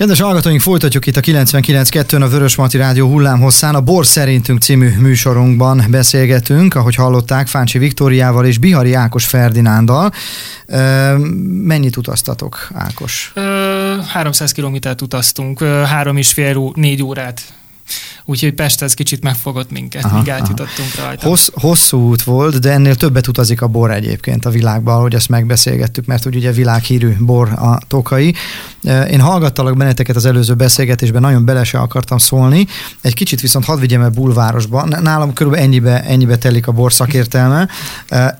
Kedves hallgatóink, folytatjuk itt a 99.2-n a Vörös Mati Rádió hullámhosszán. A Bor szerintünk című műsorunkban beszélgetünk, ahogy hallották, Fáncsi Viktóriával és Bihari Ákos Ferdinándal. Mennyit utaztatok, Ákos? 300 kilométert utaztunk, három és fél, négy órát úgyhogy Pest ez kicsit megfogott minket, aha, míg átjutottunk aha. rajta. Hossz, hosszú út volt, de ennél többet utazik a bor egyébként a világban, hogy ezt megbeszélgettük, mert úgy ugye világhírű bor a tokai. Én hallgattalak benneteket az előző beszélgetésben, nagyon bele se akartam szólni, egy kicsit viszont hadd vigyem el bulvárosba, nálam körülbelül ennyibe, ennyibe telik a bor szakértelme.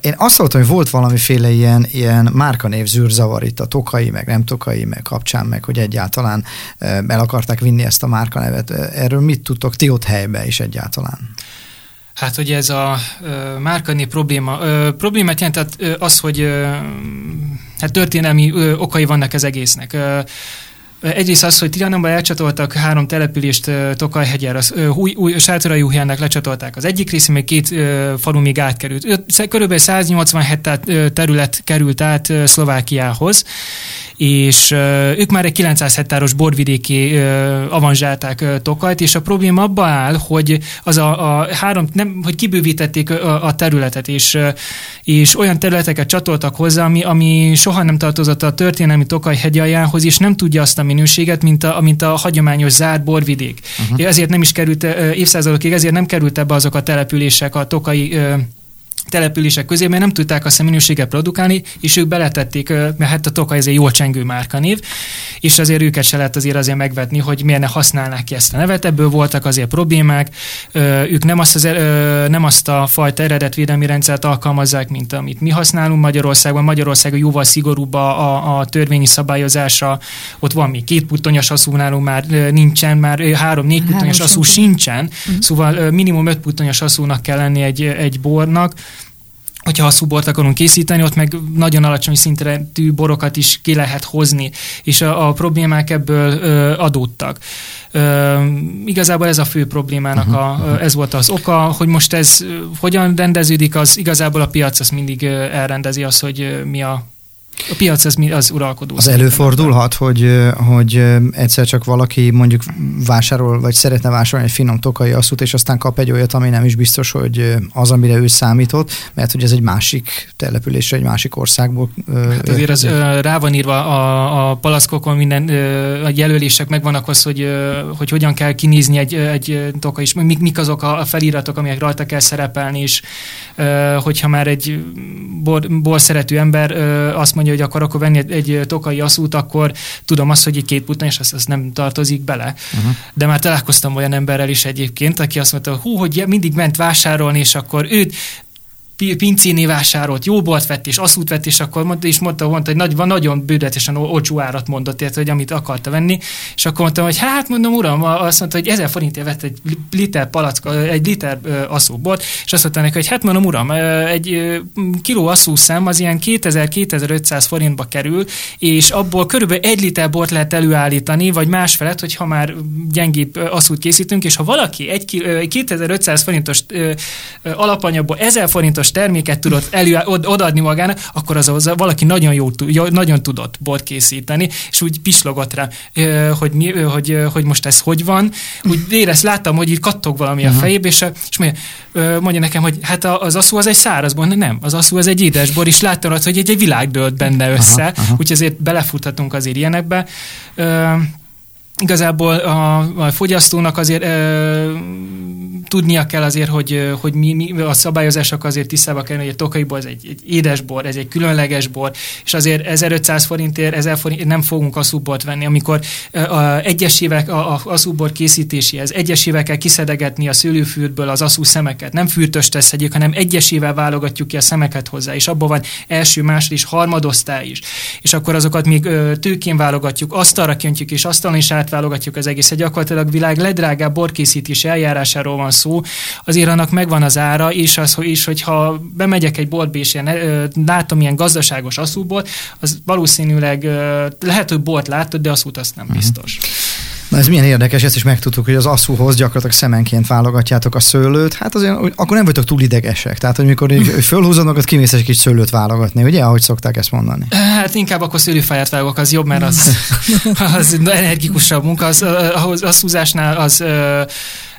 Én azt hallottam, hogy volt valamiféle ilyen, ilyen márkanév zűrzavar itt a tokai, meg nem tokai, meg kapcsán, meg hogy egyáltalán el akarták vinni ezt a márkanevet. Erről mit tudtok ti ott helybe is egyáltalán? Hát, hogy ez a ö, márkani probléma, ö, problémát jelent ö, az, hogy ö, hát történelmi ö, okai vannak ez egésznek. Ö, Egyrészt az, hogy Trianonban elcsatoltak három települést Tokajhegyel, az új, új Sátorai Juhjának lecsatolták az egyik rész, még két falu még átkerült. Körülbelül 180 hektár terület került át Szlovákiához, és ők már egy 900 hektáros borvidéki avanzsálták Tokajt, és a probléma abban áll, hogy az a, a három, nem, hogy kibővítették a, a területet, és, és olyan területeket csatoltak hozzá, ami, ami soha nem tartozott a történelmi Tokaj hegyaljához, és nem tudja azt a minőséget, mint a, mint a hagyományos zárt borvidék. Uh-huh. Ezért nem is került évszázadokig, ezért nem került ebbe azok a települések a tokai települések közé, mert nem tudták azt a minőséget produkálni, és ők beletették, mert hát a Toka ez egy jól csengő márkanév, és azért őket se lehet azért azért megvetni, hogy miért ne használnák ki ezt a nevet. Ebből voltak azért problémák, ők nem azt, az, nem azt a fajta eredetvédelmi rendszert alkalmazzák, mint amit mi használunk Magyarországon. Magyarországon jóval szigorúbb a, a, a törvényi szabályozása, ott van még két puttonyos aszú nálunk már nincsen, már három-négy puttonyos aszú sincsen, uh-huh. szóval minimum öt puttonyos aszúnak kell lenni egy, egy bornak, hogyha hosszú bort akarunk készíteni, ott meg nagyon alacsony szintű borokat is ki lehet hozni, és a, a problémák ebből ö, adódtak. Ö, igazából ez a fő problémának, a, ez volt az oka, hogy most ez hogyan rendeződik, az igazából a piac az mindig elrendezi azt, hogy mi a a piac az, az uralkodó. Az előfordulhat, hogy, hogy egyszer csak valaki mondjuk vásárol, vagy szeretne vásárolni egy finom tokai asszút, és aztán kap egy olyat, ami nem is biztos, hogy az, amire ő számított, mert hogy ez egy másik település, egy másik országból. Hát azért az, rá van írva a, a palaszkokon minden a jelölések megvannak az, hogy, hogy hogyan kell kinézni egy, egy tokai, és mik, mik azok a feliratok, amelyek rajta kell szerepelni, és hogyha már egy bor, bor szerető ember azt mondja, hogy akkor akkor venni egy, tokai aszút, akkor tudom azt, hogy egy két putna, és az, az nem tartozik bele. Uh-huh. De már találkoztam olyan emberrel is egyébként, aki azt mondta, hú, hogy mindig ment vásárolni, és akkor őt pincéné vásárolt, jó bort vett, és asszút vett, és akkor mondta, és mondta, mondta hogy nagy, nagyon bődetesen olcsó árat mondott, érte, hogy amit akarta venni, és akkor mondtam, hogy hát mondom, uram, azt mondta, hogy ezer forintért vett egy liter palack, egy liter bort, és azt mondta neki, hogy hát mondom, uram, egy kiló szem az ilyen 2000-2500 forintba kerül, és abból körülbelül egy liter bort lehet előállítani, vagy másfelet, hogyha már gyengébb asszút készítünk, és ha valaki egy 2500 forintos alapanyagból 1000 forintos fontos terméket tudott elő, odaadni magának, akkor az, az valaki nagyon jó, nagyon tudott bort készíteni, és úgy pislogott rá, hogy, mi, hogy, hogy most ez hogy van. Úgy érez, láttam, hogy itt kattog valami uh-huh. a fejébe, és, és mondja, mondja nekem, hogy hát az aszú az egy száraz bor, nem, az aszú az egy édes bor, és láttam, hogy egy, egy világ dőlt benne össze, úgyhogy azért belefuthatunk azért ilyenekbe igazából a, a fogyasztónak azért tudnia kell azért, hogy, hogy mi, mi a szabályozások azért tisztába kell, hogy a tokaiból ez egy, egy édes bor, ez egy különleges bor, és azért 1500 forintért, 1000 forintért nem fogunk aszúbort venni. Amikor a, egyesével a, a aszúbor készítéséhez egyesével kell kiszedegetni a szőlőfürtből az aszú szemeket, nem fürtös teszedjük, hanem egyesével válogatjuk ki a szemeket hozzá, és abban van első, másod és harmadosztály is. És akkor azokat még tőkén válogatjuk, asztalra köntjük, és asztalon is át átválogatjuk az egészet, gyakorlatilag világ legdrágább borkészítési eljárásáról van szó, azért annak megvan az ára, és az, is, hogyha bemegyek egy boltba, és ilyen, látom ilyen gazdaságos aszúból, az valószínűleg lehet, hogy bort látod, de aszút azt nem mhm. biztos. Uh-huh. Na ez milyen érdekes, ezt is megtudtuk, hogy az asszúhoz gyakorlatilag szemenként válogatjátok a szőlőt. Hát azért akkor nem vagytok túl idegesek. Tehát, hogy mikor fölhúzod magad, kimész egy kis szőlőt válogatni, ugye, ahogy szokták ezt mondani? Hát inkább akkor szőlőfáját vágok, az jobb, mert az, az energikusabb munka. Az, az, az húzásnál az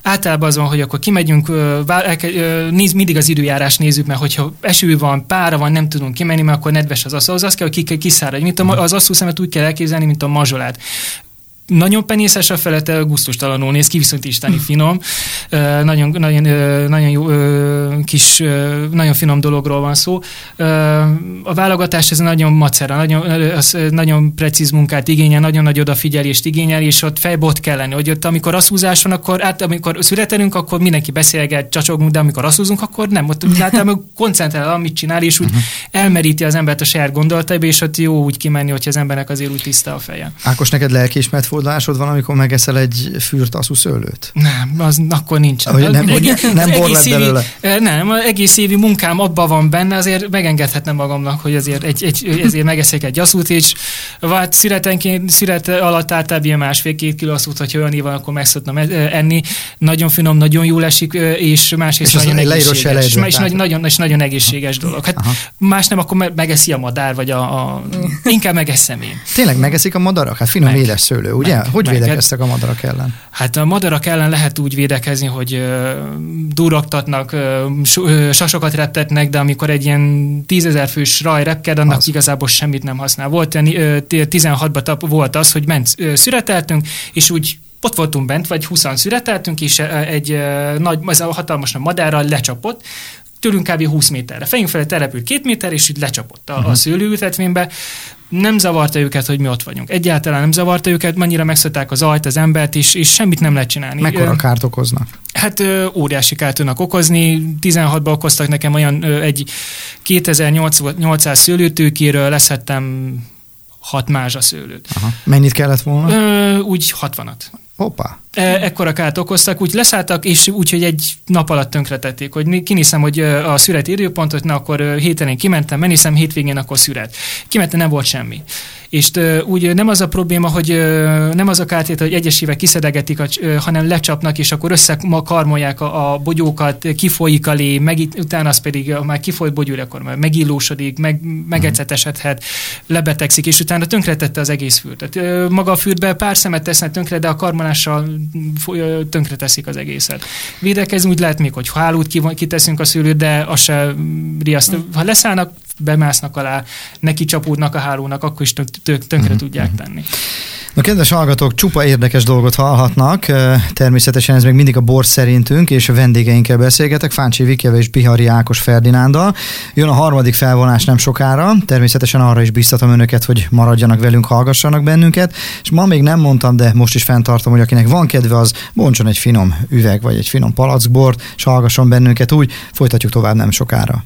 általában az van, hogy akkor kimegyünk, néz, mindig az időjárás nézzük, mert hogyha eső van, pára van, nem tudunk kimenni, mert akkor nedves az asszú. Az azt kell, hogy kiszáradj. Mint az asszú szemet úgy kell elképzelni, mint a mazsolát nagyon penészes a felete, gusztustalanul néz ki, viszont isteni finom. Nagyon, nagyon, nagyon jó kis, nagyon finom dologról van szó. A válogatás ez nagyon macera, nagyon, az nagyon precíz munkát igényel, nagyon nagy odafigyelést igényel, és ott fejbot kell lenni, hogy ott amikor asszúzás van, akkor át, amikor születelünk, akkor mindenki beszélget, csacsogunk, de amikor asszúzunk, akkor nem. Ott általában koncentrál, amit csinál, és úgy uh-huh. elmeríti az embert a saját gondolataiba, és ott jó úgy kimenni, hogy az embernek azért úgy tiszta a feje. Ákos, neked lelkiismert fordulásod van, amikor megeszel egy fürtaszú szőlőt? Nem, az akkor nincs. Ahogy nem, egész, nem bor lett belőle? Évi, nem, egész évi munkám abban van benne, azért megengedhetnem magamnak, hogy azért, egy, egy, ezért megeszek egy asszút, és vagy szüretenként, szüret alatt általában ilyen másfél-két kiló asszút, hogyha olyan van, akkor meg szoktam enni. Nagyon finom, nagyon jól esik, és másrészt és nagyon egészséges. És, és, nagy, nagyon, és nagyon egészséges dolog. Hát Aha. más nem, akkor megeszi a madár, vagy a, a inkább megeszem én. Tényleg megeszik a madarak? Hát finom édes szőlő, ugye? Meg, hogy meg, védekeztek a madarak ellen? Hát a madarak ellen lehet úgy védekezni, hogy durogtatnak, uh, sasokat reptetnek, de amikor egy ilyen tízezer fős raj repked, annak az. igazából semmit nem használ. Volt uh, 16-ban volt az, hogy ment, szüreteltünk, és úgy ott voltunk bent, vagy 20 szüreteltünk, és egy nagy, ez a hatalmas madárral lecsapott, tőlünk kb. 20 méterre. Fejünk felett települt két méter, és így lecsapott a, uh-huh. a mhm. szőlőültetvénybe. Nem zavarta őket, hogy mi ott vagyunk. Egyáltalán nem zavarta őket, mennyire megszokták az ajt, az embert, és, és semmit nem lehet csinálni. Mekkora kárt okoznak? Hát óriási kárt tudnak okozni. 16-ban okoztak nekem olyan egy 2800 szőlőtőkéről, leszettem hat mázsa szőlőt. Aha. Mennyit kellett volna? Ö, úgy 60-at. Hoppá. E, ekkora kárt okoztak, úgy leszálltak, és úgy, hogy egy nap alatt tönkretették, hogy kinézem, hogy a szüret időpontot, na akkor héten én kimentem, meniszem, hétvégén akkor szüret. Kimentem, nem volt semmi. És úgy nem az a probléma, hogy nem az a kártét, hogy egyesével kiszedegetik, hanem lecsapnak, és akkor összekarmolják a, a bogyókat, kifolyik a lé, meg, utána az pedig már kifolyt bogyúr, akkor már megillósodik, meg, megecetesedhet, lebetegszik, és utána tönkretette az egész fürt. Tehát maga a fürtbe pár szemet tesznek tönkre, de a karmolással tönkreteszik az egészet. Védekezni úgy lehet még, hogy hálót kiteszünk a szőlőt, de az se riaszt. Ha leszállnak, bemásznak alá, neki csapódnak a hálónak, akkor is tönkre uh-huh. tudják mhm. tenni. Na, kedves hallgatók, csupa érdekes dolgot hallhatnak. Természetesen ez még mindig a bor szerintünk, és a vendégeinkkel beszélgetek, Fáncsi Vikjeve és Bihari Ákos Ferdinándal. Jön a harmadik felvonás nem sokára, természetesen arra is biztatom önöket, hogy maradjanak velünk, hallgassanak bennünket, és ma még nem mondtam, de most is fenntartom, hogy akinek van kedve, az bontson egy finom üveg, vagy egy finom palackbort, és hallgasson bennünket úgy, folytatjuk tovább nem sokára.